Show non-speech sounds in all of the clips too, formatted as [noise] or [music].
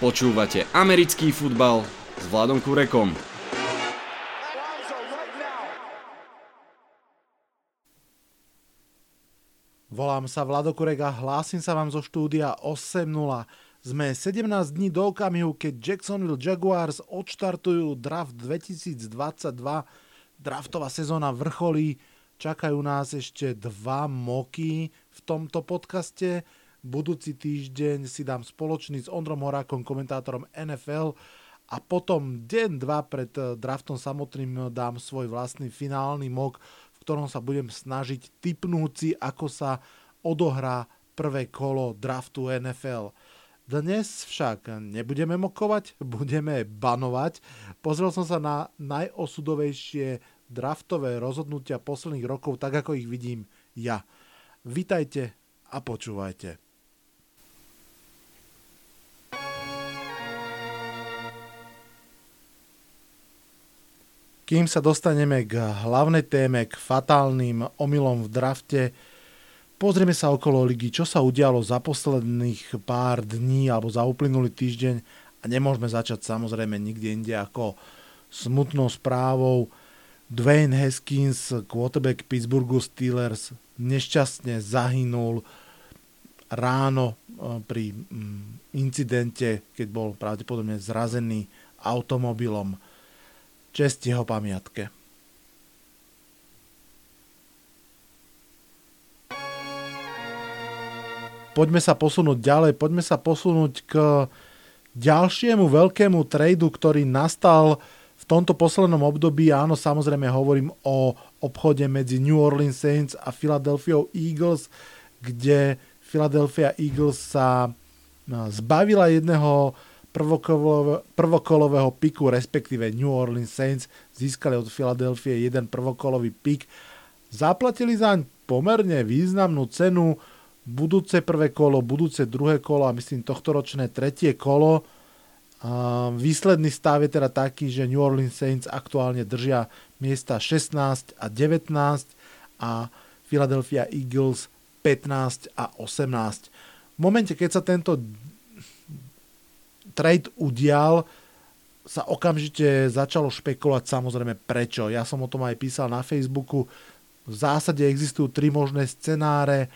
Počúvate americký futbal s Vladom Kurekom. Volám sa Vlado Kurek a hlásim sa vám zo štúdia 8.0. Sme 17 dní do okamihu, keď Jacksonville Jaguars odštartujú draft 2022. Draftová sezóna vrcholí, čakajú nás ešte dva moky v tomto podcaste budúci týždeň si dám spoločný s Ondrom Horákom, komentátorom NFL a potom deň, dva pred eh, draftom samotným dám svoj vlastný finálny mok, v ktorom sa budem snažiť typnúť si, ako sa odohrá prvé kolo draftu NFL. Dnes však nebudeme mokovať, [laughs] budeme banovať. Pozrel som sa na najosudovejšie draftové rozhodnutia posledných rokov, tak ako ich vidím ja. Vitajte a počúvajte. Kým sa dostaneme k hlavnej téme, k fatálnym omylom v drafte, pozrieme sa okolo ligy, čo sa udialo za posledných pár dní alebo za uplynulý týždeň a nemôžeme začať samozrejme nikde inde ako smutnou správou. Dwayne Haskins, quarterback Pittsburghu Steelers, nešťastne zahynul ráno eh, pri mm, incidente, keď bol pravdepodobne zrazený automobilom Čest jeho pamiatke. Poďme sa posunúť ďalej, poďme sa posunúť k ďalšiemu veľkému tradu, ktorý nastal v tomto poslednom období. Áno, samozrejme hovorím o obchode medzi New Orleans Saints a Philadelphia Eagles, kde Philadelphia Eagles sa zbavila jedného prvokolového piku, respektíve New Orleans Saints získali od Philadelphia jeden prvokolový pik. Zaplatili zaň pomerne významnú cenu, budúce prvé kolo, budúce druhé kolo a myslím tohtoročné tretie kolo. Výsledný stav je teda taký, že New Orleans Saints aktuálne držia miesta 16 a 19 a Philadelphia Eagles 15 a 18. V momente, keď sa tento trade udial, sa okamžite začalo špekulovať samozrejme prečo. Ja som o tom aj písal na Facebooku. V zásade existujú tri možné scenáre.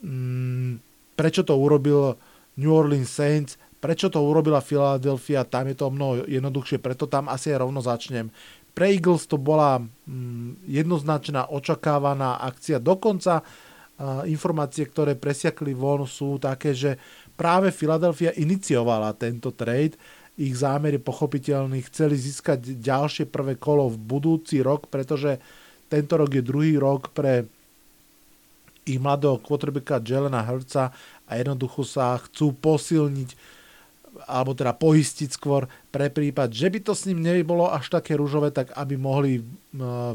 Mm, prečo to urobil New Orleans Saints, prečo to urobila Philadelphia, tam je to mnoho jednoduchšie, preto tam asi aj rovno začnem. Pre Eagles to bola mm, jednoznačná očakávaná akcia. Dokonca informácie, ktoré presiakli von sú také, že práve Philadelphia iniciovala tento trade. Ich zámer je pochopiteľný, chceli získať ďalšie prvé kolo v budúci rok, pretože tento rok je druhý rok pre ich mladého quarterbacka Jelena Hurtsa a jednoducho sa chcú posilniť alebo teda poistiť skôr pre prípad, že by to s ním nebolo až také rúžové, tak aby mohli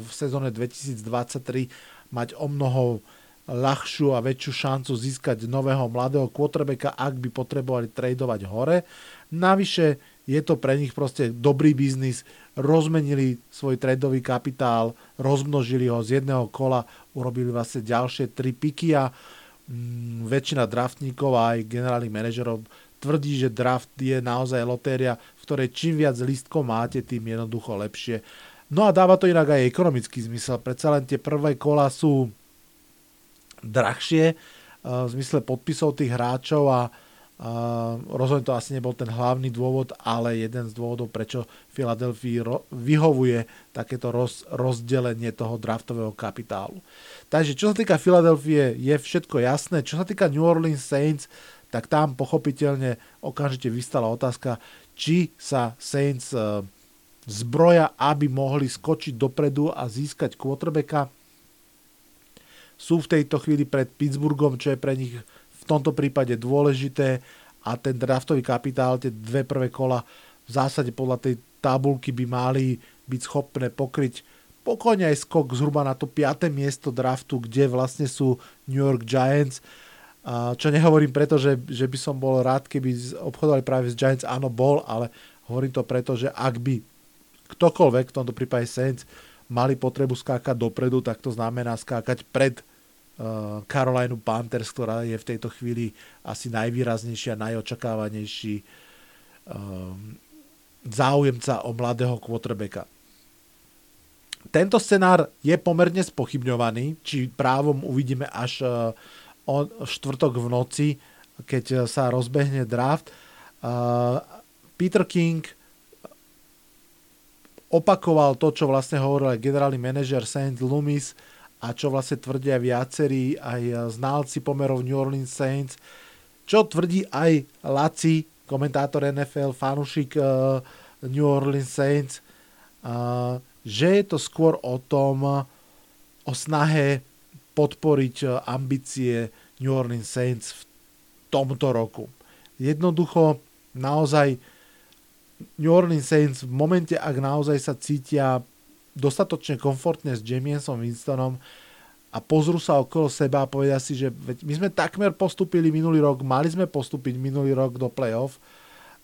v sezóne 2023 mať o mnoho ľahšiu a väčšiu šancu získať nového mladého quarterbacka, ak by potrebovali tradovať hore. Navyše je to pre nich proste dobrý biznis, rozmenili svoj tradový kapitál, rozmnožili ho z jedného kola, urobili vlastne ďalšie tri piky a mm, väčšina draftníkov a aj generálnych manažerov tvrdí, že draft je naozaj lotéria, v ktorej čím viac lístkov máte, tým jednoducho lepšie. No a dáva to inak aj ekonomický zmysel, predsa len tie prvé kola sú drahšie eh, v zmysle podpisov tých hráčov a Uh, rozhodne to asi nebol ten hlavný dôvod, ale jeden z dôvodov, prečo Philadelphia ro- vyhovuje takéto roz- rozdelenie toho draftového kapitálu. Takže čo sa týka Philadelphie, je všetko jasné. Čo sa týka New Orleans Saints, tak tam pochopiteľne okamžite vystala otázka, či sa Saints uh, zbroja, aby mohli skočiť dopredu a získať quarterbacka sú v tejto chvíli pred Pittsburghom, čo je pre nich v tomto prípade dôležité a ten draftový kapitál, tie dve prvé kola v zásade podľa tej tabulky by mali byť schopné pokryť pokojne aj skok zhruba na to 5. miesto draftu, kde vlastne sú New York Giants. Čo nehovorím preto, že, že by som bol rád, keby obchodovali práve s Giants, áno, bol, ale hovorím to preto, že ak by ktokoľvek, v tomto prípade Saints, mali potrebu skákať dopredu, tak to znamená skákať pred Carolina Panthers, ktorá je v tejto chvíli asi najvýraznejší a najočakávanejší záujemca o mladého quarterbacka. Tento scenár je pomerne spochybňovaný, či právom uvidíme až o štvrtok v noci, keď sa rozbehne draft. Peter King opakoval to, čo vlastne hovoril aj generálny manažer St. Loomis a čo vlastne tvrdia viacerí aj znalci pomerov New Orleans Saints, čo tvrdí aj Laci, komentátor NFL, fanušik New Orleans Saints, že je to skôr o tom, o snahe podporiť ambície New Orleans Saints v tomto roku. Jednoducho, naozaj New Orleans Saints v momente, ak naozaj sa cítia dostatočne komfortne s Jamiesom Winstonom a pozrú sa okolo seba a povedia si, že my sme takmer postupili minulý rok, mali sme postúpiť minulý rok do playoff.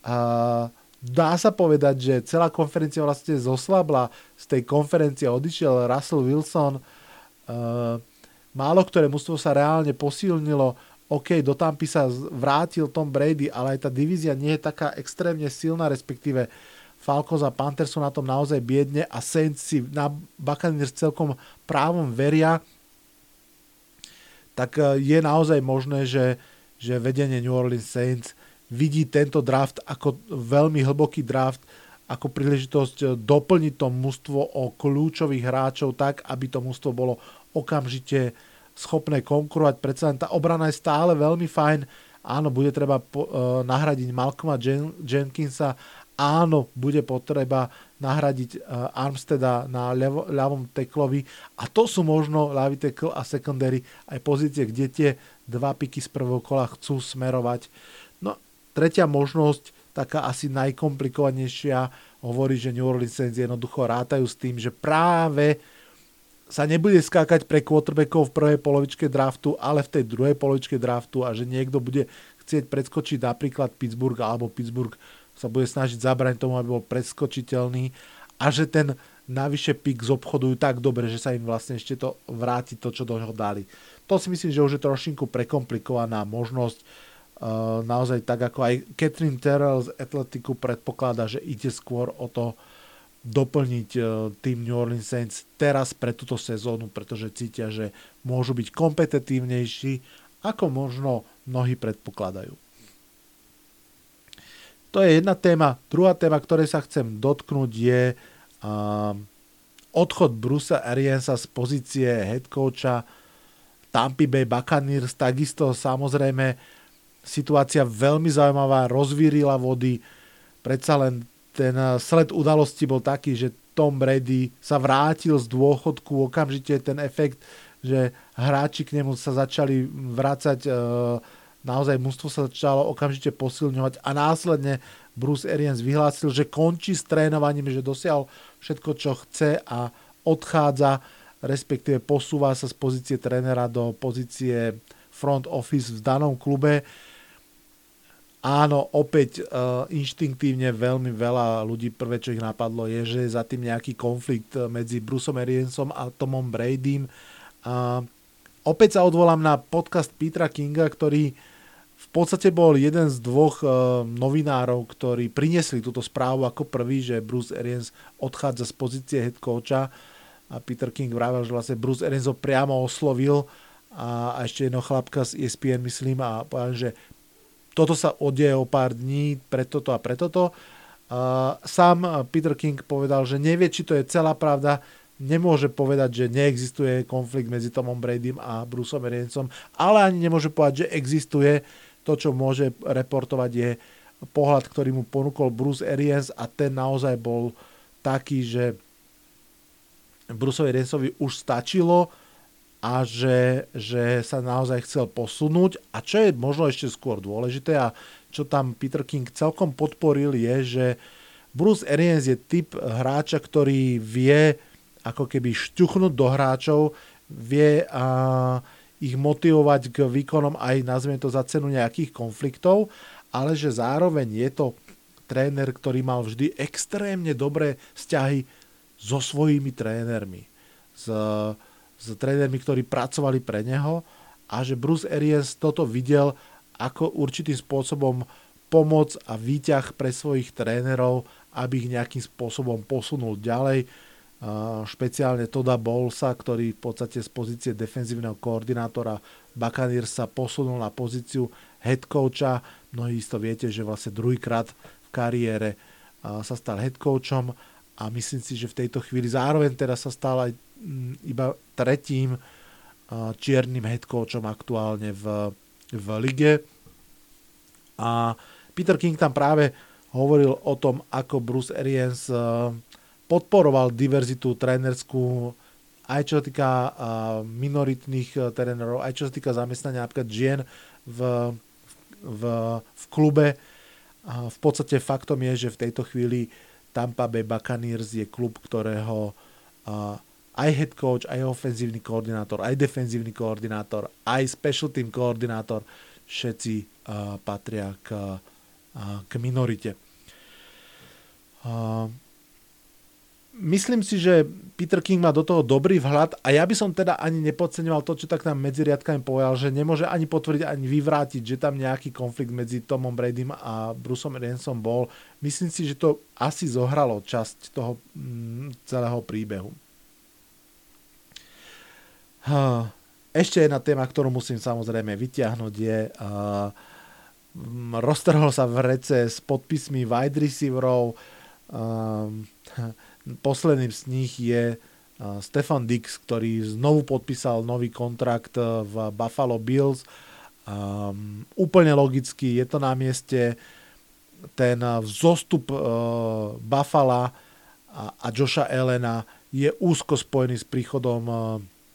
A dá sa povedať, že celá konferencia vlastne zoslabla. Z tej konferencie odišiel Russell Wilson. Uh, málo ktoré mužstvo sa reálne posilnilo. OK, do Tampy sa vrátil Tom Brady, ale aj tá divízia nie je taká extrémne silná, respektíve Falcons a Panthers sú na tom naozaj biedne a Saints si na Buccaneers celkom právom veria, tak eh, je naozaj možné, že, že vedenie New Orleans Saints vidí tento draft ako veľmi hlboký draft, ako príležitosť eh, doplniť to mužstvo o kľúčových hráčov tak, aby to mužstvo bolo okamžite schopné konkurovať. Predsa tá obrana je stále veľmi fajn. Áno, bude treba po, uh, nahradiť Malcolma Jen- Jenkinsa. Áno, bude potreba nahradiť uh, Armsteda na ľavo, ľavom teklovi. A to sú možno ľavý tekl a secondary aj pozície, kde tie dva piky z prvého kola chcú smerovať. No, tretia možnosť, taká asi najkomplikovanejšia, hovorí, že New Orleans Saints jednoducho rátajú s tým, že práve sa nebude skákať pre quarterbackov v prvej polovičke draftu, ale v tej druhej polovičke draftu a že niekto bude chcieť predskočiť napríklad Pittsburgh alebo Pittsburgh sa bude snažiť zabrať tomu, aby bol predskočiteľný a že ten navyše pik zobchodujú tak dobre, že sa im vlastne ešte to vráti to, čo do neho dali. To si myslím, že už je trošinku prekomplikovaná možnosť. Uh, naozaj tak ako aj Catherine Terrell z Atletiku predpokladá, že ide skôr o to, doplniť e, tým New Orleans Saints teraz pre túto sezónu, pretože cítia, že môžu byť kompetitívnejší, ako možno mnohí predpokladajú. To je jedna téma. Druhá téma, ktorej sa chcem dotknúť, je uh, odchod Brusa Ariansa z pozície head coacha Tampa Bay Buccaneers. Takisto samozrejme situácia veľmi zaujímavá, rozvírila vody. Predsa len ten eh, sled udalosti bol taký, že Tom Brady sa vrátil z dôchodku, okamžite ten efekt, že hráči k nemu sa začali vrácať, eh, naozaj mužstvo sa začalo okamžite posilňovať a následne Bruce Arians vyhlásil, že končí s trénovaním, že dosiahol všetko, čo chce a odchádza, respektíve posúva sa z pozície trénera do pozície front office v danom klube áno, opäť uh, inštinktívne veľmi veľa ľudí prvé, čo ich napadlo, je, že je za tým nejaký konflikt eh, medzi Bruceom Ariansom a Tomom Bradym. Uh, opäť sa odvolám na podcast Petra Kinga, ktorý v podstate bol jeden z dvoch uh, novinárov, ktorí priniesli túto správu ako prvý, že Bruce Arians odchádza z pozície head coacha a Peter King vravel, že vlastne Bruce Arians ho priamo oslovil a, a ešte jedno chlapka z ESPN, myslím, a povedal, že toto sa odieje o pár dní pre toto a pre toto. Sám Peter King povedal, že nevie, či to je celá pravda, nemôže povedať, že neexistuje konflikt medzi Tomom Bradym a Bruceom Ariansom, ale ani nemôže povedať, že existuje. To, čo môže reportovať, je pohľad, ktorý mu ponúkol Bruce Arians a ten naozaj bol taký, že Bruceovi Ariansovi už stačilo, a že, že sa naozaj chcel posunúť. A čo je možno ešte skôr dôležité a čo tam Peter King celkom podporil je, že Bruce Arians je typ hráča, ktorý vie ako keby šťuchnúť do hráčov, vie a, ich motivovať k výkonom aj nazvime to za cenu nejakých konfliktov, ale že zároveň je to tréner, ktorý mal vždy extrémne dobré vzťahy so svojimi trénermi. S, s trénermi, ktorí pracovali pre neho a že Bruce Arians toto videl ako určitým spôsobom pomoc a výťah pre svojich trénerov, aby ich nejakým spôsobom posunul ďalej. Špeciálne Toda Bolsa, ktorý v podstate z pozície defenzívneho koordinátora Bakanir sa posunul na pozíciu head coacha. Mnohí isto viete, že vlastne druhýkrát v kariére sa stal head coachom a myslím si, že v tejto chvíli zároveň teda sa stal aj iba tretím čiernym head coachom aktuálne v, v lige. A Peter King tam práve hovoril o tom, ako Bruce Arians podporoval diverzitu trénerskú aj čo sa týka minoritných e, trénerov, aj čo sa týka zamestnania napríklad žien v, v, v klube. V podstate faktom je, že v tejto chvíli Tampa Bay Buccaneers je klub, ktorého aj head coach, aj ofenzívny koordinátor, aj defenzívny koordinátor, aj special team koordinátor, všetci patria k, k minorite. Myslím si, že Peter King má do toho dobrý vhľad a ja by som teda ani nepodceňoval to, čo tak tam medzi riadkami povedal, že nemôže ani potvrdiť, ani vyvrátiť, že tam nejaký konflikt medzi Tomom Bradym a Bruceom Ariansom bol. Myslím si, že to asi zohralo časť toho mm, celého príbehu. Ešte jedna téma, ktorú musím samozrejme vyťahnuť je uh, roztrhol sa v rece s podpismi wide receiverov uh, Posledným z nich je Stefan Dix, ktorý znovu podpísal nový kontrakt e, v Buffalo Bills. Um, úplne logicky, je to na mieste ten vzostup uh, Buffalo a, a Josha Elena je úzko spojený s príchodom uh,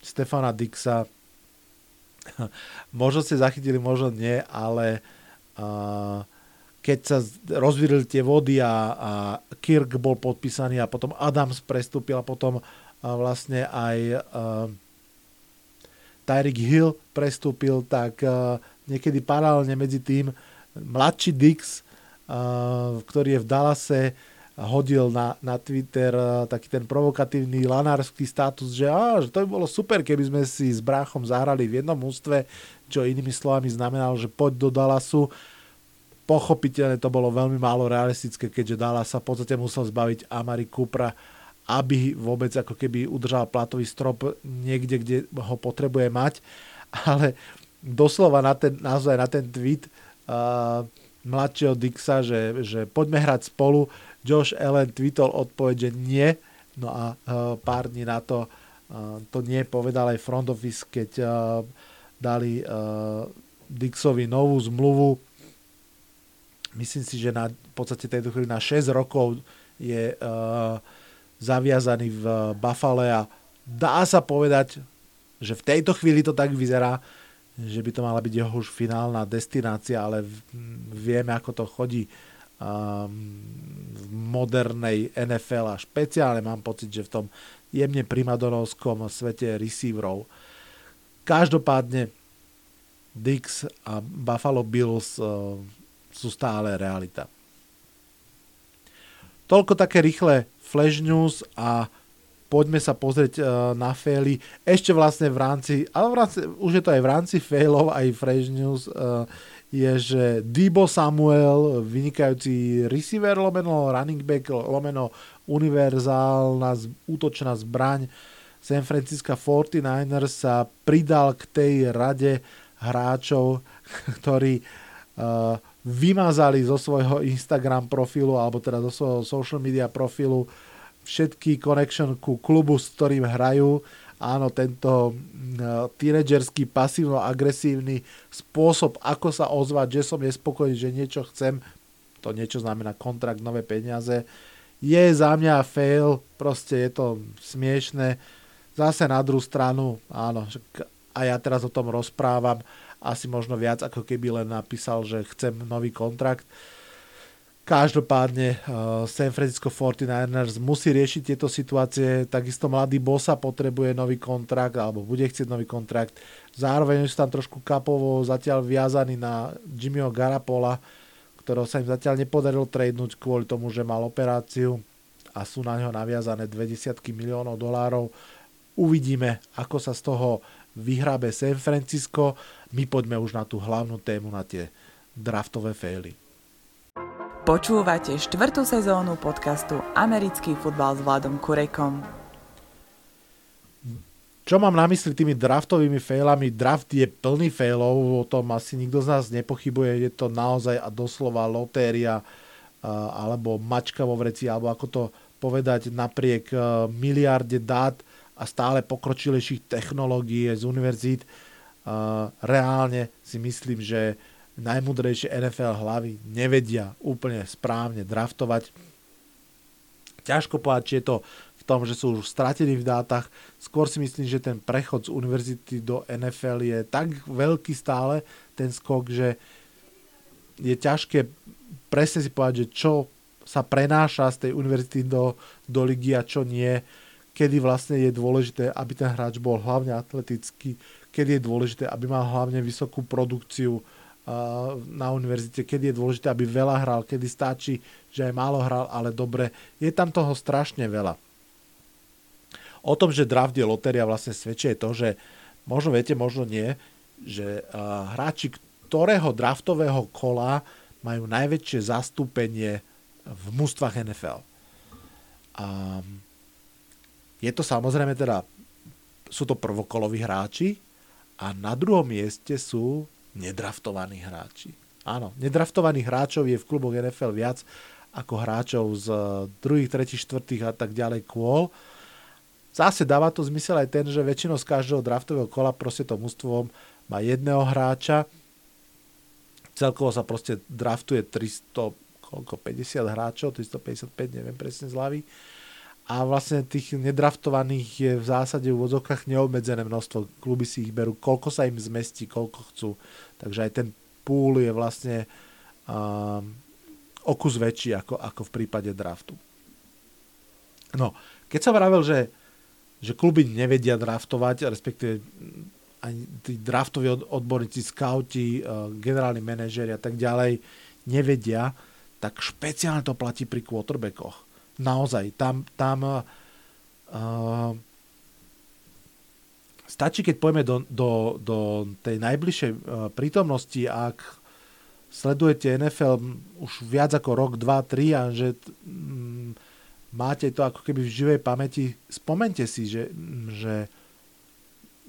Stefana Dixa. [laughs] možno ste zachytili, možno nie, ale uh, keď sa rozvírili tie vody a, a Kirk bol podpísaný a potom Adams prestúpil a potom vlastne aj uh, Tyreek Hill prestúpil, tak uh, niekedy paralelne medzi tým mladší Dix, uh, ktorý je v Dallase, hodil na, na Twitter uh, taký ten provokatívny lanársky status, že, á, že to by bolo super, keby sme si s bráchom zahrali v jednom ústve, čo inými slovami znamenalo, že poď do Dallasu pochopiteľne to bolo veľmi málo realistické, keďže Dala sa v podstate musel zbaviť Amari Kupra, aby vôbec ako keby udržal platový strop niekde, kde ho potrebuje mať. Ale doslova na ten, naozaj na ten tweet uh, mladšieho Dixa, že, že poďme hrať spolu, Josh Allen tweetol odpoveď, že nie. No a uh, pár dní na to uh, to nie povedal aj front office, keď uh, dali uh, Dixovi novú zmluvu myslím si, že na v podstate tejto chvíli na 6 rokov je uh, zaviazaný v Buffale a dá sa povedať, že v tejto chvíli to tak vyzerá, že by to mala byť jeho už finálna destinácia, ale vieme, ako to chodí um, v modernej NFL a špeciálne mám pocit, že v tom jemne primadonovskom svete receiverov. Každopádne Dix a Buffalo Bills uh, sú stále realita. Toľko také rýchle flash news a poďme sa pozrieť uh, na faily. Ešte vlastne v rámci, ale v rámci, už je to aj v rámci failov, aj flash news, uh, je, že Debo Samuel, vynikajúci receiver, lomeno running back, lomeno univerzálna útočná zbraň San Francisco 49ers sa pridal k tej rade hráčov, [laughs] ktorí uh, vymazali zo svojho Instagram profilu alebo teda zo svojho social media profilu všetky connection ku klubu, s ktorým hrajú. Áno, tento tínedžerský pasívno-agresívny spôsob, ako sa ozvať, že som nespokojný, že niečo chcem, to niečo znamená kontrakt, nové peniaze, je za mňa fail, proste je to smiešne. Zase na druhú stranu, áno, a ja teraz o tom rozprávam, asi možno viac ako keby len napísal, že chcem nový kontrakt. Každopádne uh, San Francisco 49ers musí riešiť tieto situácie, takisto mladý Bosa potrebuje nový kontrakt alebo bude chcieť nový kontrakt. Zároveň sú tam trošku kapovo zatiaľ viazaný na Jimmyho Garapola, ktorého sa im zatiaľ nepodarilo tradenúť kvôli tomu, že mal operáciu a sú na ňo naviazané 20 miliónov dolárov. Uvidíme, ako sa z toho vyhrabe San Francisco my poďme už na tú hlavnú tému, na tie draftové faily. Počúvate štvrtú sezónu podcastu Americký futbal s Vladom Kurekom. Čo mám na mysli tými draftovými failami? Draft je plný failov, o tom asi nikto z nás nepochybuje. Je to naozaj a doslova lotéria alebo mačka vo vreci, alebo ako to povedať, napriek miliarde dát a stále pokročilejších technológií z univerzít. Reálne si myslím, že najmudrejšie NFL hlavy nevedia úplne správne draftovať. Ťažko povedať, či je to v tom, že sú už stratení v dátach. Skôr si myslím, že ten prechod z univerzity do NFL je tak veľký stále, ten skok, že je ťažké presne si povedať, že čo sa prenáša z tej univerzity do, do ligy a čo nie, kedy vlastne je dôležité, aby ten hráč bol hlavne atletický, kedy je dôležité, aby mal hlavne vysokú produkciu, na univerzite, kedy je dôležité, aby veľa hral, kedy stačí, že aj málo hral, ale dobre. Je tam toho strašne veľa. O tom, že draft je lotéria, vlastne svedčí to, že možno viete, možno nie, že hráči ktorého draftového kola majú najväčšie zastúpenie v mústvach NFL. A je to samozrejme teda, sú to prvokoloví hráči a na druhom mieste sú nedraftovaní hráči. Áno, nedraftovaných hráčov je v kluboch NFL viac ako hráčov z druhých, tretích, štvrtých a tak ďalej kôl. Zase dáva to zmysel aj ten, že väčšinou z každého draftového kola proste to mústvo má jedného hráča. Celkovo sa proste draftuje 300, koľko, 50 hráčov, 355, neviem presne z hlavy a vlastne tých nedraftovaných je v zásade v vozokách neobmedzené množstvo. Kluby si ich berú, koľko sa im zmestí, koľko chcú. Takže aj ten pool je vlastne um, o kus väčší ako, ako v prípade draftu. No, keď sa vravel, že, že kluby nevedia draftovať, respektíve ani tí draftoví odborníci, skauti, uh, generálni manažeri a tak ďalej nevedia, tak špeciálne to platí pri quarterbackoch naozaj, tam, tam uh, stačí, keď pojme do, do, do tej najbližšej uh, prítomnosti, ak sledujete NFL už viac ako rok, dva, tri a že um, máte to ako keby v živej pamäti, spomente si, že, že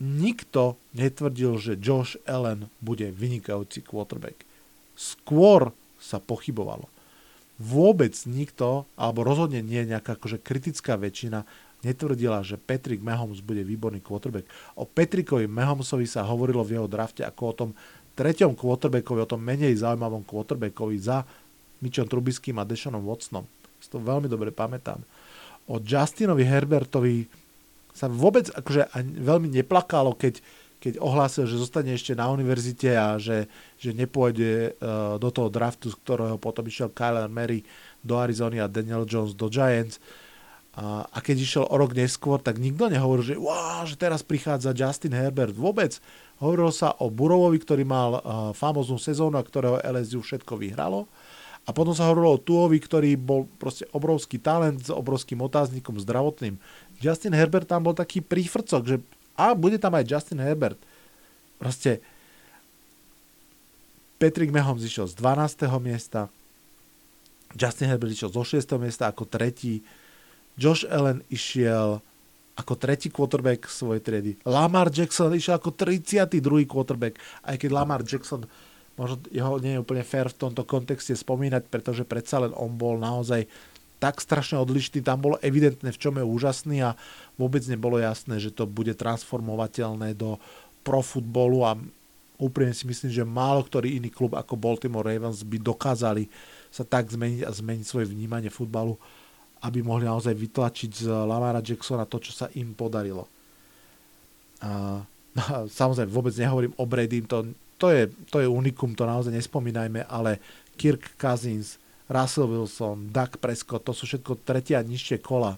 nikto netvrdil, že Josh Allen bude vynikajúci quarterback. Skôr sa pochybovalo vôbec nikto, alebo rozhodne nie nejaká akože kritická väčšina, netvrdila, že Patrick Mahomes bude výborný quarterback. O Patrickovi Mahomsovi sa hovorilo v jeho drafte ako o tom treťom quarterbackovi, o tom menej zaujímavom quarterbackovi za Mitchom Trubiským a Deshanom Watsonom. Si to veľmi dobre pamätám. O Justinovi Herbertovi sa vôbec akože veľmi neplakalo, keď keď ohlásil, že zostane ešte na univerzite a že, že nepôjde uh, do toho draftu, z ktorého potom išiel Kyler Mary do Arizony a Daniel Jones do Giants. A, a keď išiel o rok neskôr, tak nikto nehovoril, že, wow, že teraz prichádza Justin Herbert. Vôbec. Hovorilo sa o Burovovi, ktorý mal uh, famoznú sezónu, a ktorého LSU všetko vyhralo. A potom sa hovorilo o Tuovi, ktorý bol proste obrovský talent s obrovským otáznikom zdravotným. Justin Herbert tam bol taký prífrcok, že a bude tam aj Justin Herbert. Proste Patrick Mahomes išiel z 12. miesta, Justin Herbert išiel zo 6. miesta ako tretí, Josh Allen išiel ako tretí quarterback svojej triedy. Lamar Jackson išiel ako 32. quarterback, aj keď Lamar Jackson možno jeho nie je úplne fair v tomto kontexte spomínať, pretože predsa len on bol naozaj tak strašne odlišný, tam bolo evidentné, v čom je úžasný a vôbec nebolo jasné, že to bude transformovateľné do profutbolu a úprimne si myslím, že málo ktorý iný klub ako Baltimore Ravens by dokázali sa tak zmeniť a zmeniť svoje vnímanie futbalu, aby mohli naozaj vytlačiť z Lamara Jacksona to, čo sa im podarilo. A, [laughs] no, samozrejme, vôbec nehovorím o Bradym, to, to, je, to je unikum, to naozaj nespomínajme, ale Kirk Cousins, Russell Wilson, Doug Prescott, to sú všetko tretia nižšie kola.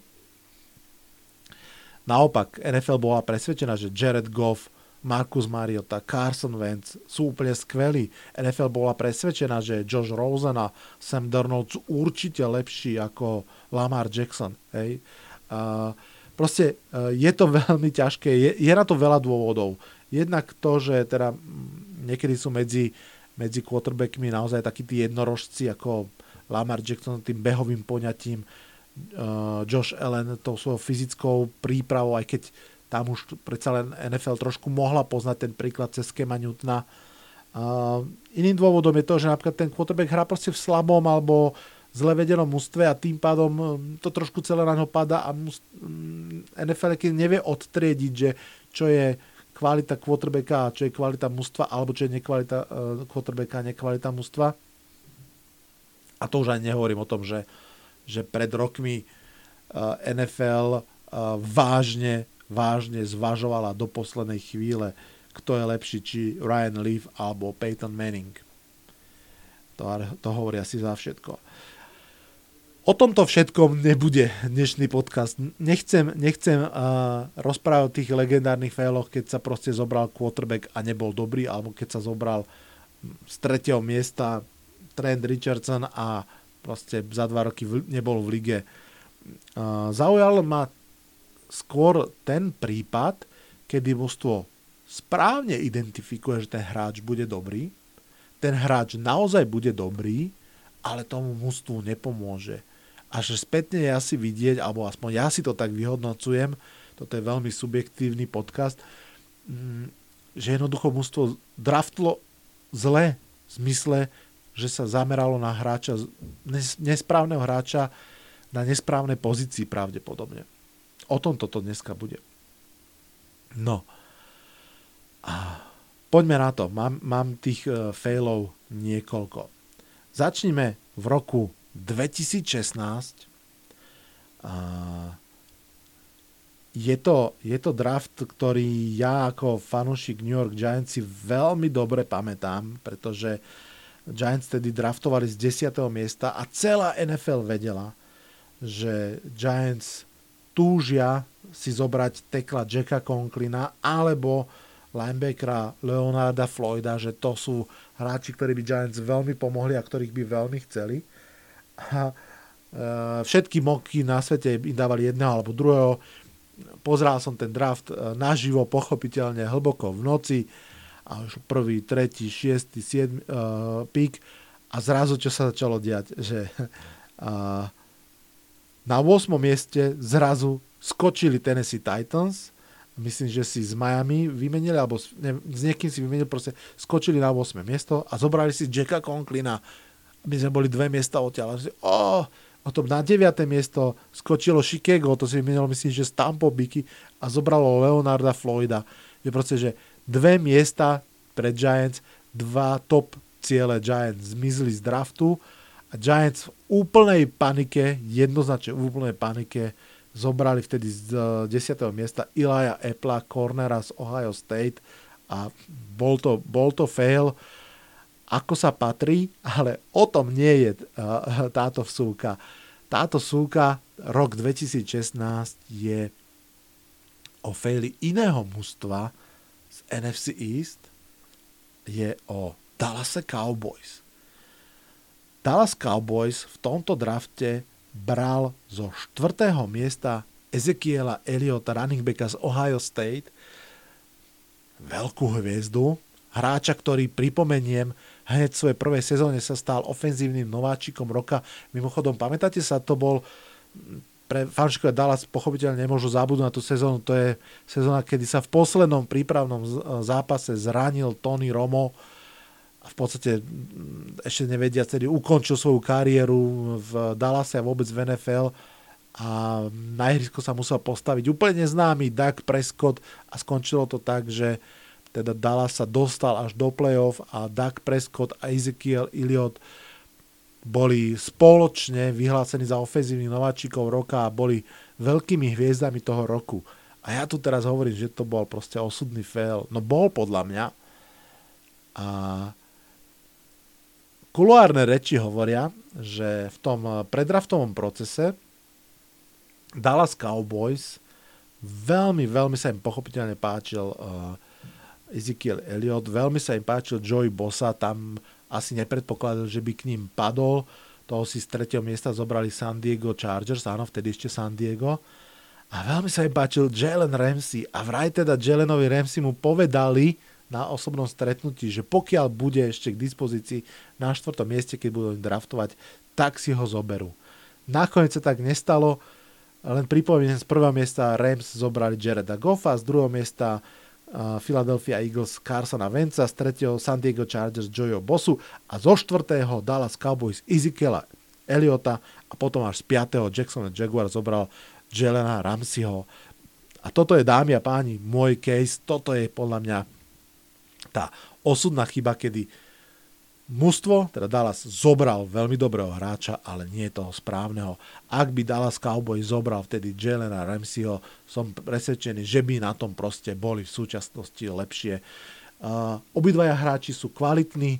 Naopak, NFL bola presvedčená, že Jared Goff, Marcus Mariota, Carson Wentz sú úplne skvelí. NFL bola presvedčená, že Josh Rosen a Sam Darnold sú určite lepší ako Lamar Jackson. Hej. Uh, proste uh, je to [laughs] veľmi ťažké, je, je na to veľa dôvodov. Jednak to, že teda niekedy sú medzi, medzi quarterbackmi naozaj takí tí jednorožci ako Lamar Jackson tým behovým poňatím, uh, Josh Allen tou svojou fyzickou prípravou, aj keď tam už predsa len NFL trošku mohla poznať ten príklad cez Kema Newtona. Uh, iným dôvodom je to, že napríklad ten quarterback hrá proste v slabom alebo zle vedenom mústve a tým pádom um, to trošku celé na ňo pada a NFL nevie odtriediť, že čo je kvalita quarterbacka a čo je kvalita mužstva, alebo čo je nekvalita uh, quarterbacka a nekvalita mužstva. A to už aj nehovorím o tom, že, že pred rokmi uh, NFL uh, vážne, vážne zvažovala do poslednej chvíle, kto je lepší, či Ryan Leaf alebo Peyton Manning. To, to hovorí asi za všetko. O tomto všetkom nebude dnešný podcast. Nechcem, nechcem uh, rozprávať o tých legendárnych failoch, keď sa proste zobral quarterback a nebol dobrý, alebo keď sa zobral z tretieho miesta Trent Richardson a proste za dva roky v, nebol v lige. Zaujal ma skôr ten prípad, kedy mužstvo správne identifikuje, že ten hráč bude dobrý, ten hráč naozaj bude dobrý, ale tomu mužstvu nepomôže a že spätne je asi vidieť, alebo aspoň ja si to tak vyhodnocujem, toto je veľmi subjektívny podcast, mm, že jednoducho mústvo draftlo zle v zmysle, že sa zameralo na hráča, nesprávneho hráča na nesprávnej pozícii pravdepodobne. O tom toto dneska bude. No. Poďme na to. Mám, mám tých uh, failov niekoľko. Začnime v roku 2016 a je to, je to draft, ktorý ja ako fanúšik New York Giants si veľmi dobre pamätám, pretože Giants tedy draftovali z 10. miesta a celá NFL vedela, že Giants túžia si zobrať tekla Jacka Conklina alebo linebackera Leonarda Floyda, že to sú hráči, ktorí by Giants veľmi pomohli a ktorých by veľmi chceli. A e, všetky moky na svete im dávali jedného alebo druhého. Pozrel som ten draft e, naživo, pochopiteľne, hlboko v noci. A už prvý, tretí, šiestý, siedmy uh, pík. A zrazu, čo sa začalo diať, že uh, [laughs] na 8. mieste zrazu skočili Tennessee Titans. Myslím, že si z Miami vymenili, alebo s, ne, s niekým si vymenili, proste skočili na 8. miesto a zobrali si Jacka Conklina, my sme boli dve miesta odtiaľ. Oh, tom na 9. miesto skočilo Chicago, to si vymenilo myslím, že z Tampa Biky a zobralo Leonarda Floyda. Je proste, že dve miesta pre Giants, dva top ciele Giants zmizli z draftu a Giants v úplnej panike, jednoznačne v úplnej panike, zobrali vtedy z 10. miesta Ilaja Epla, cornera z Ohio State a bol to, bol to fail ako sa patrí, ale o tom nie je uh, táto vsúka. Táto súka rok 2016 je o faili iného mužstva NFC East, je o Dallas Cowboys. Dallas Cowboys v tomto drafte bral zo 4. miesta Ezekiela Elliota, running backa z Ohio State, veľkú hviezdu, hráča, ktorý pripomeniem, hneď v svojej prvej sezóne sa stal ofenzívnym nováčikom roka. Mimochodom, pamätáte sa, to bol pre fanúšikov Dallas pochopiteľne nemôžu zabudnúť na tú sezónu. To je sezóna, kedy sa v poslednom prípravnom zápase zranil Tony Romo a v podstate ešte nevedia, tedy ukončil svoju kariéru v Dallase a vôbec v NFL a na ihrisko sa musel postaviť úplne neznámy Doug Prescott a skončilo to tak, že teda Dallas sa dostal až do playoff a Doug Prescott a Ezekiel Elliott boli spoločne vyhlásení za ofenzívnych nováčikov roka a boli veľkými hviezdami toho roku. A ja tu teraz hovorím, že to bol proste osudný fail. No bol podľa mňa. A kuluárne reči hovoria, že v tom predraftovom procese Dallas Cowboys veľmi, veľmi sa im pochopiteľne páčil uh, Ezekiel Elliott. Veľmi sa im páčil Joey Bossa, tam asi nepredpokladal, že by k ním padol. Toho si z tretieho miesta zobrali San Diego Chargers, áno, vtedy ešte San Diego. A veľmi sa im páčil Jalen Ramsey. A vraj teda Jalenovi Ramsey mu povedali na osobnom stretnutí, že pokiaľ bude ešte k dispozícii na štvrtom mieste, keď budú draftovať, tak si ho zoberú. Nakoniec sa tak nestalo, len pripomeniem, z prvého miesta Rams zobrali Jareda Goffa, z druhého miesta Philadelphia Eagles Carsona Venca, z tretieho San Diego Chargers Joeho Bossu a zo štvrtého Dallas Cowboys Ezekiela Eliota a potom až z piatého Jackson Jaguar zobral Jelena Ramseyho. A toto je, dámy a páni, môj case, toto je podľa mňa tá osudná chyba, kedy Mužstvo, teda Dallas, zobral veľmi dobrého hráča, ale nie toho správneho. Ak by Dallas Cowboy zobral vtedy Jelena Ramseyho, som presvedčený, že by na tom proste boli v súčasnosti lepšie. Uh, obidvaja hráči sú kvalitní,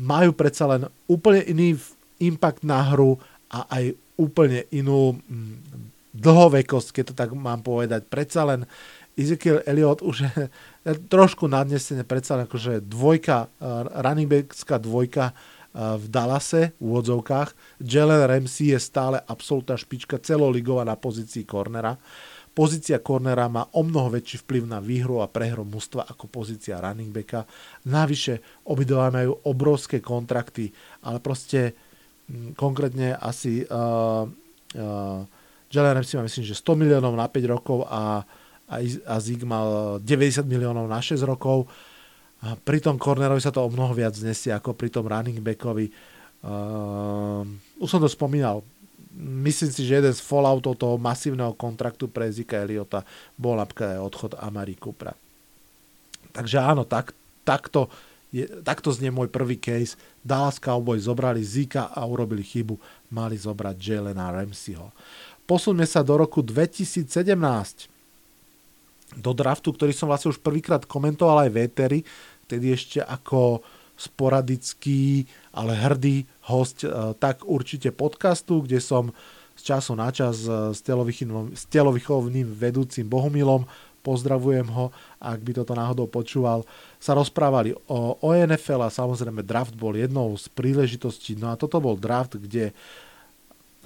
majú predsa len úplne iný impact na hru a aj úplne inú hm, dlhovekosť, keď to tak mám povedať. Predsa len Ezekiel Elliott už je trošku nadnesene predsa akože dvojka, uh, running backská dvojka uh, v Dallase v úvodzovkách. Jalen Ramsey je stále absolútna špička celoligová na pozícii cornera. Pozícia cornera má o mnoho väčší vplyv na výhru a prehru mužstva ako pozícia running backa. Navyše obidva majú obrovské kontrakty, ale proste m, konkrétne asi uh, uh, Jalen Ramsey má myslím, že 100 miliónov na 5 rokov a a Zig mal 90 miliónov na 6 rokov. A pri tom cornerovi sa to o mnoho viac znesie ako pri tom running backovi. Uh, už som to spomínal. Myslím si, že jeden z falloutov toho masívneho kontraktu pre Zika Eliota bol napríklad aj odchod Amari Coopera. Takže áno, tak, takto, je, takto znie môj prvý case. Dallas Cowboys zobrali Zika a urobili chybu. Mali zobrať Jelena Ramseyho. Posuňme sa do roku 2017 do draftu, ktorý som vlastne už prvýkrát komentoval aj Véteri, tedy ešte ako sporadický, ale hrdý host, e, tak určite podcastu, kde som z času na čas e, s telovýchovným vedúcim Bohumilom, pozdravujem ho, ak by toto náhodou počúval, sa rozprávali o, o NFL a samozrejme draft bol jednou z príležitostí. No a toto bol draft, kde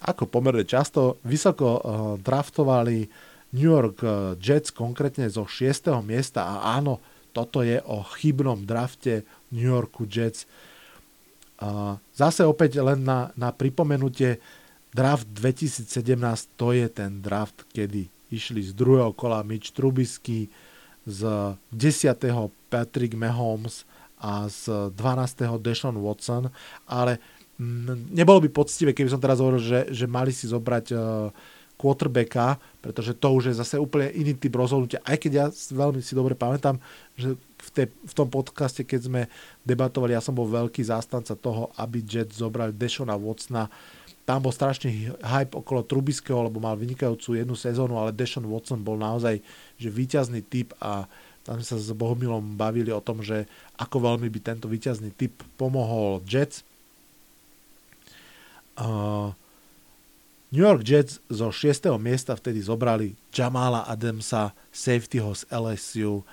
ako pomerne často vysoko uh, draftovali New York eh, Jets konkrétne zo 6. miesta a áno, toto je o chybnom drafte New Yorku Jets. Zase opäť len na, na pripomenutie, draft 2017 to je ten draft, kedy išli z druhého kola Mitch Trubisky, z 10. Patrick Mahomes a z 12. Deshaun Watson, ale mm, nebolo by poctivé, keby som teraz hovoril, že, že mali si zobrať uh, quarterbacka, pretože to už je zase úplne iný typ rozhodnutia. Aj keď ja veľmi si dobre pamätám, že v, te, v tom podcaste, keď sme debatovali, ja som bol veľký zástanca toho, aby Jets zobrali Deshona Watsona. Tam bol strašný hype okolo Trubiského, lebo mal vynikajúcu jednu sezónu, ale Deshaun Watson bol naozaj že víťazný typ a tam sa s Bohumilom bavili o tom, že ako veľmi by tento víťazný typ pomohol Jets. Uh, New York Jets zo 6. miesta vtedy zobrali Jamala Adamsa, safetyho z LSU.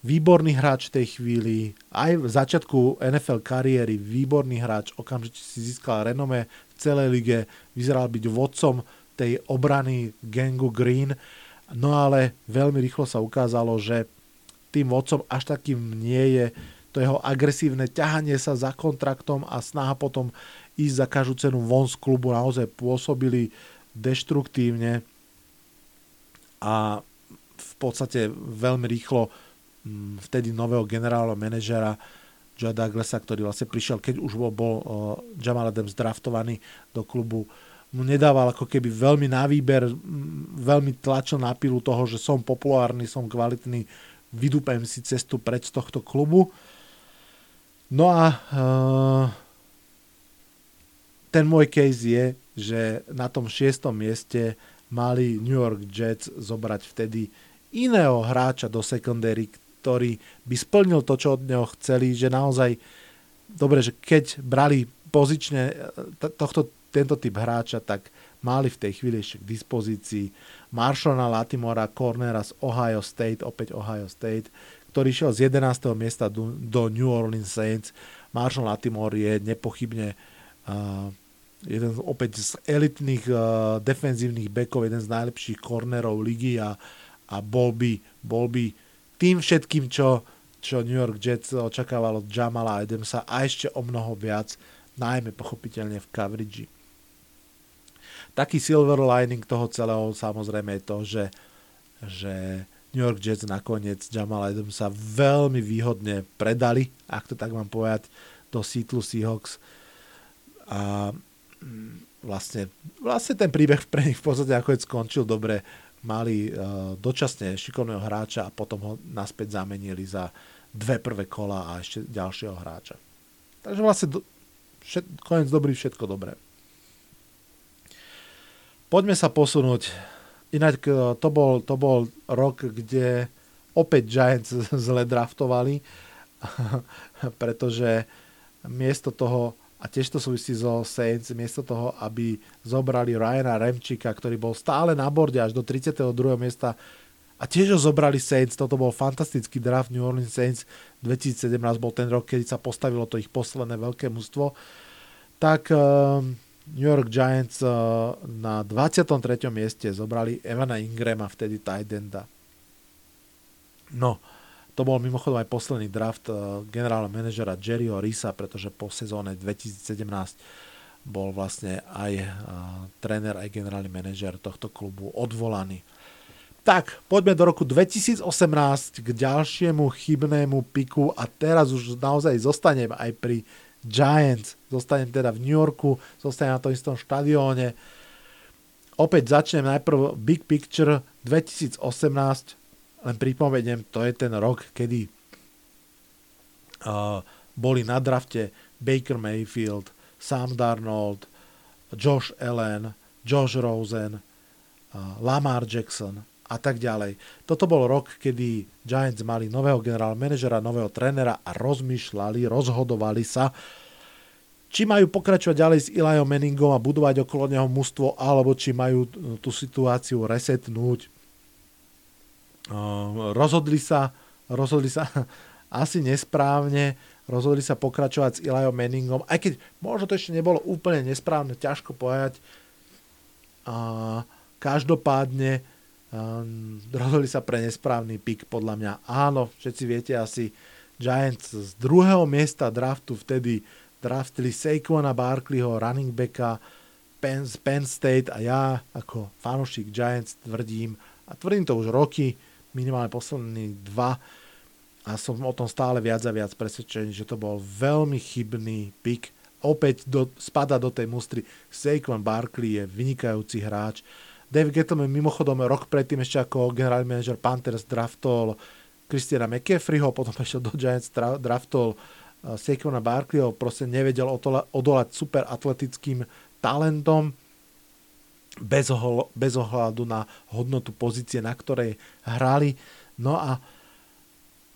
Výborný hráč v tej chvíli, aj v začiatku NFL kariéry výborný hráč, okamžite si získal renome v celej lige, vyzeral byť vodcom tej obrany gangu Green, no ale veľmi rýchlo sa ukázalo, že tým vodcom až takým nie je to jeho agresívne ťahanie sa za kontraktom a snaha potom ísť za každú cenu von z klubu naozaj pôsobili deštruktívne a v podstate veľmi rýchlo mm, vtedy nového generálneho manažera Joe Douglasa, ktorý vlastne prišiel, keď už bol, bol uh, Jamal Adams draftovaný do klubu, mu nedával ako keby veľmi na výber, veľmi tlačil na pilu toho, že som populárny, som kvalitný, vydúpem si cestu preč z tohto klubu. No a uh, ten môj case je, že na tom šiestom mieste mali New York Jets zobrať vtedy iného hráča do secondary, ktorý by splnil to, čo od neho chceli, že naozaj, dobre, že keď brali pozične tohto, tento typ hráča, tak mali v tej chvíli ešte k dispozícii Marshalla Latimora, cornera z Ohio State, opäť Ohio State, ktorý šiel z 11. miesta do, do New Orleans Saints. Marshall Latimore je nepochybne uh, jeden opäť z elitných uh, defenzívnych bekov, jeden z najlepších kornerov ligy a, a bol, by, bol by tým všetkým, čo, čo New York Jets očakávalo od Jamala Adamsa a ešte o mnoho viac, najmä pochopiteľne v coverage. Taký silver lining toho celého samozrejme je to, že, že New York Jets nakoniec Jamal Adamsa veľmi výhodne predali, ak to tak mám povedať, do Seattle Seahawks. A vlastne, vlastne ten príbeh pre nich v podstate ako skončil dobre mali uh, dočasne šikovného hráča a potom ho naspäť zamenili za dve prvé kola a ešte ďalšieho hráča. Takže vlastne do, všet, koniec dobrý, všetko dobré. Poďme sa posunúť. Inak uh, to bol, to bol rok, kde opäť Giants zle draftovali, [laughs] pretože miesto toho a tiež to súvisí so Saints, miesto toho, aby zobrali Ryana Remčika, ktorý bol stále na borde až do 32. miesta a tiež ho zobrali Saints, toto bol fantastický draft New Orleans Saints, 2017 bol ten rok, kedy sa postavilo to ich posledné veľké mužstvo, tak uh, New York Giants uh, na 23. mieste zobrali Evana Ingrama, vtedy tight enda. No, to bol mimochodom aj posledný draft uh, generálneho manažera Jerryho Risa, pretože po sezóne 2017 bol vlastne aj uh, tréner, aj generálny manažer tohto klubu odvolaný. Tak, poďme do roku 2018 k ďalšiemu chybnému piku a teraz už naozaj zostanem aj pri Giants. Zostanem teda v New Yorku, zostanem na tom istom štadióne. Opäť začnem najprv Big Picture 2018 len pripomeniem, to je ten rok, kedy uh, boli na drafte Baker Mayfield, Sam Darnold, Josh Allen, Josh Rosen, uh, Lamar Jackson a tak ďalej. Toto bol rok, kedy Giants mali nového generál manažera, nového trénera a rozmýšľali, rozhodovali sa, či majú pokračovať ďalej s Eliom Manningom a budovať okolo neho mužstvo, alebo či majú tú situáciu resetnúť rozhodli sa, rozhodli sa [laughs] asi nesprávne, rozhodli sa pokračovať s Eliom Manningom, aj keď možno to ešte nebolo úplne nesprávne, ťažko povedať. A každopádne um, rozhodli sa pre nesprávny pick, podľa mňa. Áno, všetci viete asi, Giants z druhého miesta draftu vtedy draftili Saquona Barkleyho, running backa Penn, Penn State a ja ako fanúšik Giants tvrdím, a tvrdím to už roky, minimálne poslední dva a som o tom stále viac a viac presvedčený, že to bol veľmi chybný pick. Opäť do, spada do tej mustry. Saquon Barkley je vynikajúci hráč. Dave Gettleman mimochodom rok predtým ešte ako generálny manager Panthers draftol Christiana McCaffreyho, potom [laughs] ešte do Giants draftol uh, Saquona Barkleyho, proste nevedel odolať super atletickým talentom bez, ohol, bez ohľadu na hodnotu pozície, na ktorej hrali. No a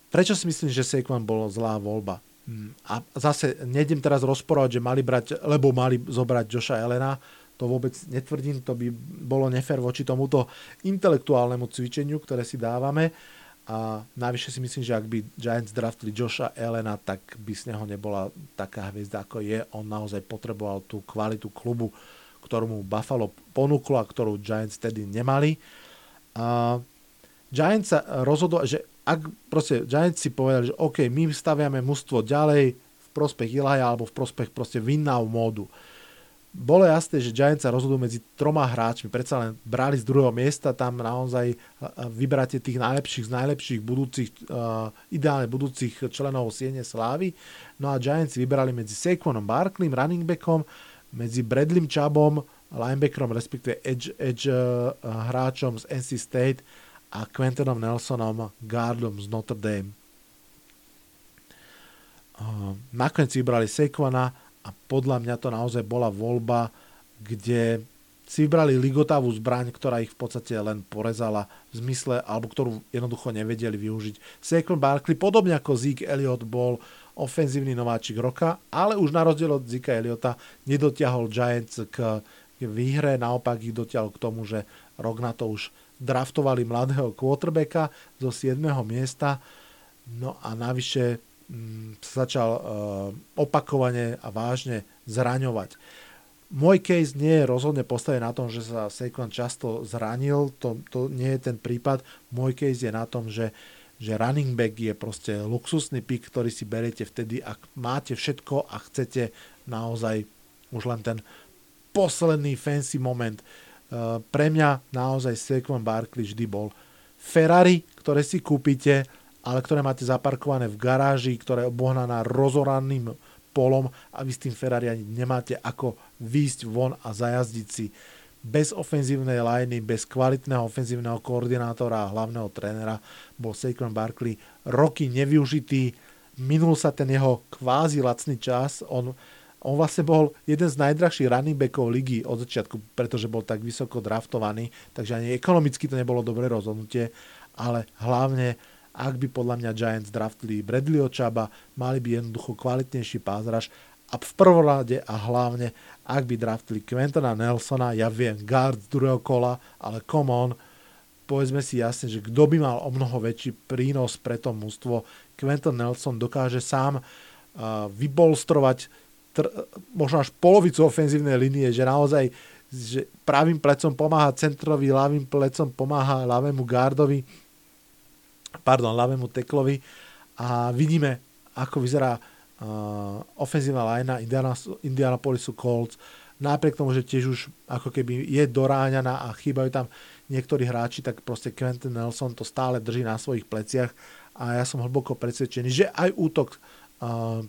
prečo si myslím, že Saquon bol zlá voľba? Mm, a zase nejdem teraz rozporovať, že mali brať, lebo mali zobrať Joša Elena, to vôbec netvrdím, to by bolo nefér voči tomuto intelektuálnemu cvičeniu, ktoré si dávame. A navyše si myslím, že ak by Giants draftli Joša Elena, tak by z neho nebola taká hviezda, ako je. On naozaj potreboval tú kvalitu klubu ktorú mu Buffalo ponúklo a ktorú Giants tedy nemali. A Giants sa rozhodol, že ak proste Giants si povedali, že OK, my staviame mužstvo ďalej v prospech Ilaja alebo v prospech proste Winnow módu. Bolo jasné, že Giants sa rozhodujú medzi troma hráčmi, predsa len brali z druhého miesta, tam naozaj vyberáte tých najlepších z najlepších budúcich, uh, ideálne budúcich členov Siene Slávy. No a Giants vyberali medzi Saquonom Barkleym, running backom, medzi Bradleym Chubbom, linebackerom, respektíve edge, edge uh, hráčom z NC State a Quentonom Nelsonom, guardom z Notre Dame. Uh, nakoniec vybrali Saquona a podľa mňa to naozaj bola voľba, kde si vybrali ligotavú zbraň, ktorá ich v podstate len porezala v zmysle, alebo ktorú jednoducho nevedeli využiť. Saquon Barkley, podobne ako Zeke Elliott, bol ofenzívny nováčik roka, ale už na rozdiel od Zika Eliota nedotiahol Giants k výhre, naopak ich dotiahol k tomu, že rok na to už draftovali mladého quarterbacka zo 7. miesta, no a navyše mm, začal uh, opakovane a vážne zraňovať. Môj case nie je rozhodne postavený na tom, že sa Saquon často zranil, to, to nie je ten prípad. Môj case je na tom, že že running back je proste luxusný pick, ktorý si beriete vtedy, ak máte všetko a chcete naozaj už len ten posledný fancy moment. Uh, pre mňa naozaj Saquon Barkley vždy bol Ferrari, ktoré si kúpite, ale ktoré máte zaparkované v garáži, ktoré je obohnaná rozoranným polom a vy s tým Ferrari ani nemáte ako výjsť von a zajazdiť si bez ofenzívnej liney, bez kvalitného ofenzívneho koordinátora a hlavného trénera bol Saquon Barkley roky nevyužitý, minul sa ten jeho kvázi lacný čas, on, on vlastne bol jeden z najdrahších running backov ligy od začiatku, pretože bol tak vysoko draftovaný, takže ani ekonomicky to nebolo dobré rozhodnutie, ale hlavne ak by podľa mňa Giants draftili Bradley Chaba, mali by jednoducho kvalitnejší pázraž a v prvom rade a hlavne, ak by draftili Quentona Nelsona, ja viem, guard z druhého kola, ale come on, povedzme si jasne, že kto by mal o mnoho väčší prínos pre to mústvo. Quentin Nelson dokáže sám uh, vybolstrovať tr- možno až polovicu ofenzívnej linie, že naozaj že pravým plecom pomáha centrovi, ľavým plecom pomáha ľavému gardovi, pardon, ľavému teklovi a vidíme, ako vyzerá uh, ofenzívna linea Indiana, Indianapolisu Colts, napriek tomu, že tiež už ako keby je doráňaná a chýbajú tam niektorí hráči, tak proste Quentin Nelson to stále drží na svojich pleciach a ja som hlboko presvedčený, že aj útok uh,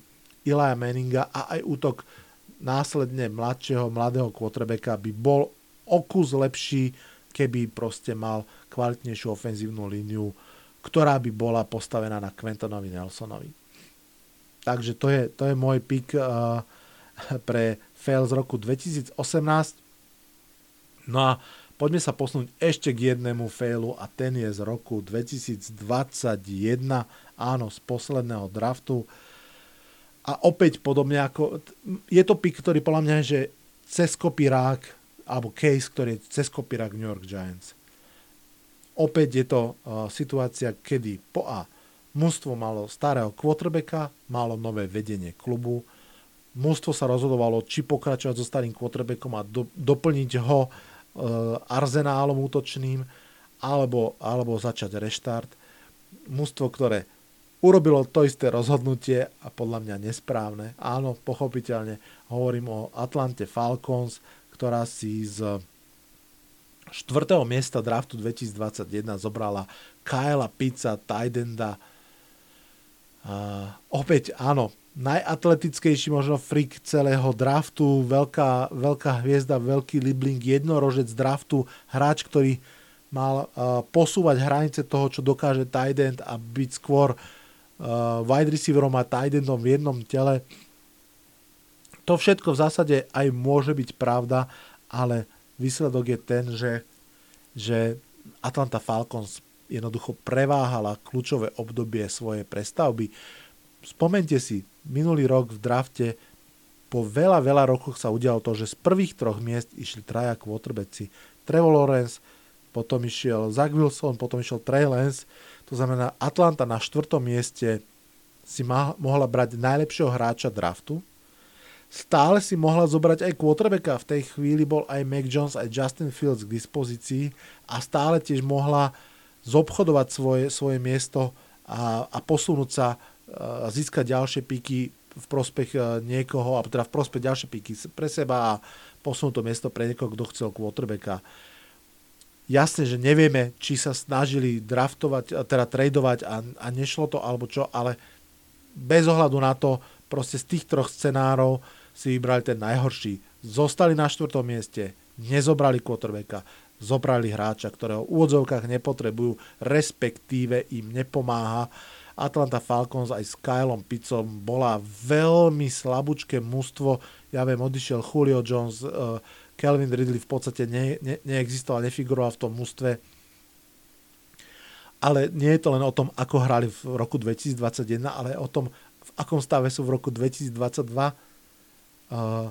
Ilaja Manninga a aj útok následne mladšieho, mladého quarterbacka by bol o kus lepší, keby proste mal kvalitnejšiu ofenzívnu líniu, ktorá by bola postavená na Quentonovi Nelsonovi. Takže to je, to je môj pick uh, pre fail z roku 2018. No a poďme sa posunúť ešte k jednému failu a ten je z roku 2021, áno, z posledného draftu. A opäť podobne ako, je to pick, ktorý podľa mňa je, že cez kopírák, alebo case, ktorý je cez kopírák New York Giants. Opäť je to uh, situácia, kedy po A Mústvo malo starého quarterbacka, malo nové vedenie klubu. Mústvo sa rozhodovalo, či pokračovať so starým quarterbackom a do, doplniť ho e, arzenálom útočným, alebo, alebo začať reštart. Mústvo, ktoré urobilo to isté rozhodnutie a podľa mňa nesprávne. Áno, pochopiteľne hovorím o Atlante Falcons, ktorá si z štvrtého miesta draftu 2021 zobrala Kyla Pizza, Tidenda, Uh, opäť áno, najatletickejší možno freak celého draftu, veľká, veľká hviezda, veľký libling, jednorožec draftu, hráč, ktorý mal uh, posúvať hranice toho, čo dokáže tight end a byť skôr uh, wide receiverom a tight endom v jednom tele. To všetko v zásade aj môže byť pravda, ale výsledok je ten, že, že Atlanta Falcons jednoducho preváhala kľúčové obdobie svojej prestavby. Spomente si, minulý rok v drafte po veľa, veľa rokoch sa udialo to, že z prvých troch miest išli traja quarterbacki. Trevor Lawrence, potom išiel Zach Wilson, potom išiel Trey Lance. To znamená, Atlanta na štvrtom mieste si mohla brať najlepšieho hráča draftu. Stále si mohla zobrať aj quarterbacka. V tej chvíli bol aj Mac Jones, aj Justin Fields k dispozícii a stále tiež mohla zobchodovať svoje, svoje miesto a, a posunúť sa a získať ďalšie píky v prospech e, niekoho, a teda v prospech ďalšie píky pre seba a posunúť to miesto pre niekoho, kto chcel quarterbacka. Jasne, že nevieme, či sa snažili draftovať, teda tradovať a, a nešlo to, alebo čo, ale bez ohľadu na to, proste z tých troch scenárov si vybrali ten najhorší. Zostali na štvrtom mieste, nezobrali quarterbacka, zobrali hráča, ktorého v úvodzovkách nepotrebujú, respektíve im nepomáha. Atlanta Falcons aj s Kylom Pizzom bola veľmi slabúčké mužstvo. Ja viem, odišiel Julio Jones, uh, Kelvin Ridley v podstate ne, ne, neexistoval, nefiguroval v tom mužstve. Ale nie je to len o tom, ako hrali v roku 2021, ale o tom, v akom stave sú v roku 2022. Uh,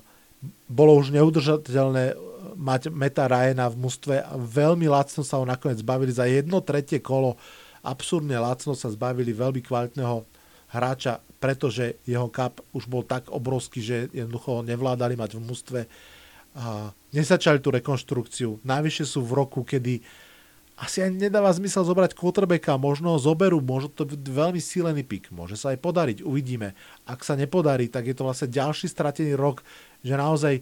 bolo už neudržateľné mať Meta Ryana v mústve. Veľmi lacno sa ho nakoniec zbavili za jedno tretie kolo. Absurdne lacno sa zbavili veľmi kvalitného hráča, pretože jeho kap už bol tak obrovský, že jednoducho ho nevládali mať v mústve. A tú rekonštrukciu. Najvyššie sú v roku, kedy asi aj nedáva zmysel zobrať quarterbacka, možno zoberú, možno to veľmi sílený pik, môže sa aj podariť, uvidíme. Ak sa nepodarí, tak je to vlastne ďalší stratený rok, že naozaj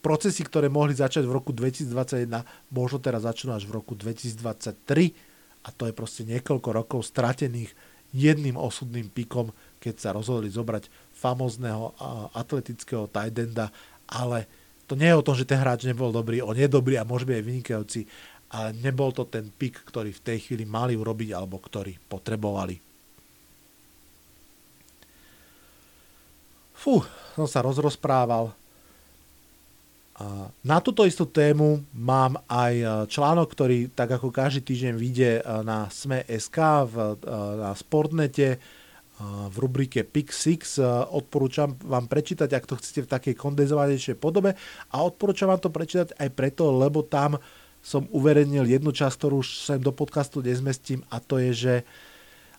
procesy, ktoré mohli začať v roku 2021, možno teraz začnú až v roku 2023 a to je proste niekoľko rokov stratených jedným osudným pikom, keď sa rozhodli zobrať famozného atletického tajdenda, ale to nie je o tom, že ten hráč nebol dobrý, on je dobrý a môže byť aj vynikajúci, ale nebol to ten pik, ktorý v tej chvíli mali urobiť alebo ktorý potrebovali. Fú, som sa rozrozprával. Na túto istú tému mám aj e, článok, ktorý tak ako každý týždeň vyjde e, na Sme.sk, v, e, na Sportnete, v rubrike Pick 6. Odporúčam vám prečítať, ak to chcete v takej kondenzovanejšej podobe a odporúčam vám to prečítať aj preto, lebo tam som uverejnil jednu časť, ktorú už sem do podcastu nezmestím a to je, že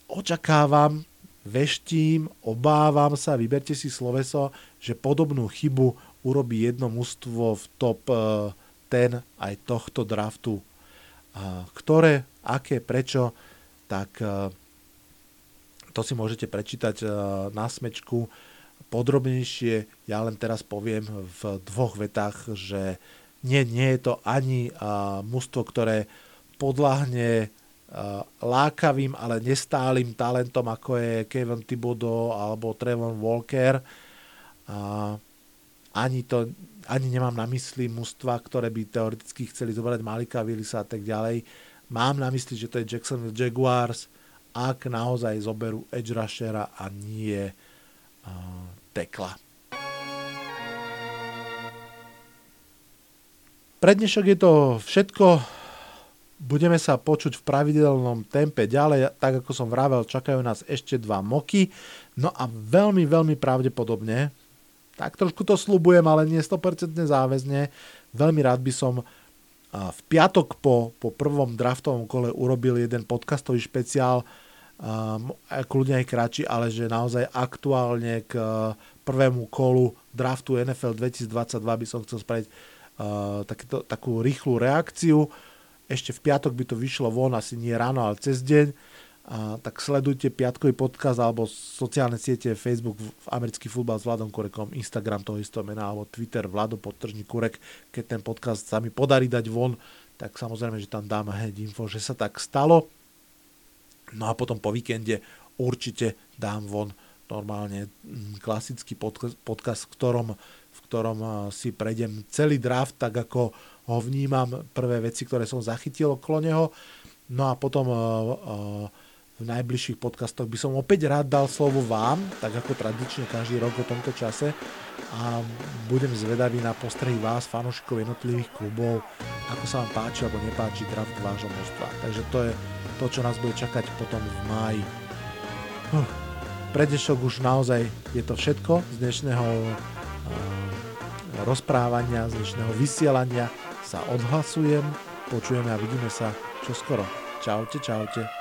očakávam, veštím, obávam sa, vyberte si sloveso, že podobnú chybu urobí jedno mužstvo v top 10 eh, aj tohto draftu. Ktoré, aké, prečo, tak eh, to si môžete prečítať eh, na smečku podrobnejšie. Ja len teraz poviem v dvoch vetách, že nie, nie je to ani mužstvo, ktoré podľahne lákavým, ale nestálym talentom, ako je Kevin Thibodeau alebo Trevor Walker. A ani to ani nemám na mysli mužstva, ktoré by teoreticky chceli zobrať Malika Willisa a tak ďalej. Mám na mysli, že to je Jacksonville Jaguars, ak naozaj zoberú edge rushera a nie uh, tekla. Pre dnešok je to všetko. Budeme sa počuť v pravidelnom tempe ďalej. Tak ako som vravel, čakajú nás ešte dva moky. No a veľmi, veľmi pravdepodobne, tak trošku to slubujem, ale nie 100% záväzne. Veľmi rád by som v piatok po, po prvom draftovom kole urobil jeden podcastový špeciál, um, kľudne aj kratší, ale že naozaj aktuálne k prvému kolu draftu NFL 2022 by som chcel spraviť uh, takýto, takú rýchlu reakciu. Ešte v piatok by to vyšlo von, asi nie ráno, ale cez deň a, tak sledujte piatkový podcast alebo sociálne siete Facebook v americký futbal s Vladom Kurekom, Instagram toho istého mena alebo Twitter Vlado podtržní Kurek. Keď ten podcast sa mi podarí dať von, tak samozrejme, že tam dám hneď info, že sa tak stalo. No a potom po víkende určite dám von normálne mm, klasický podcast, podcast v ktorom, v ktorom si prejdem celý draft, tak ako ho vnímam, prvé veci, ktoré som zachytil okolo neho. No a potom uh, uh, v najbližších podcastoch by som opäť rád dal slovo vám, tak ako tradične každý rok o tomto čase a budem zvedavý na postrehy vás, fanúšikov jednotlivých klubov, ako sa vám páči alebo nepáči draft vášho množstva. Takže to je to, čo nás bude čakať potom v máji. Huh. Pre dnešok už naozaj je to všetko z dnešného uh, rozprávania, z dnešného vysielania sa odhlasujem, počujeme a vidíme sa čoskoro. Čaute, čaute.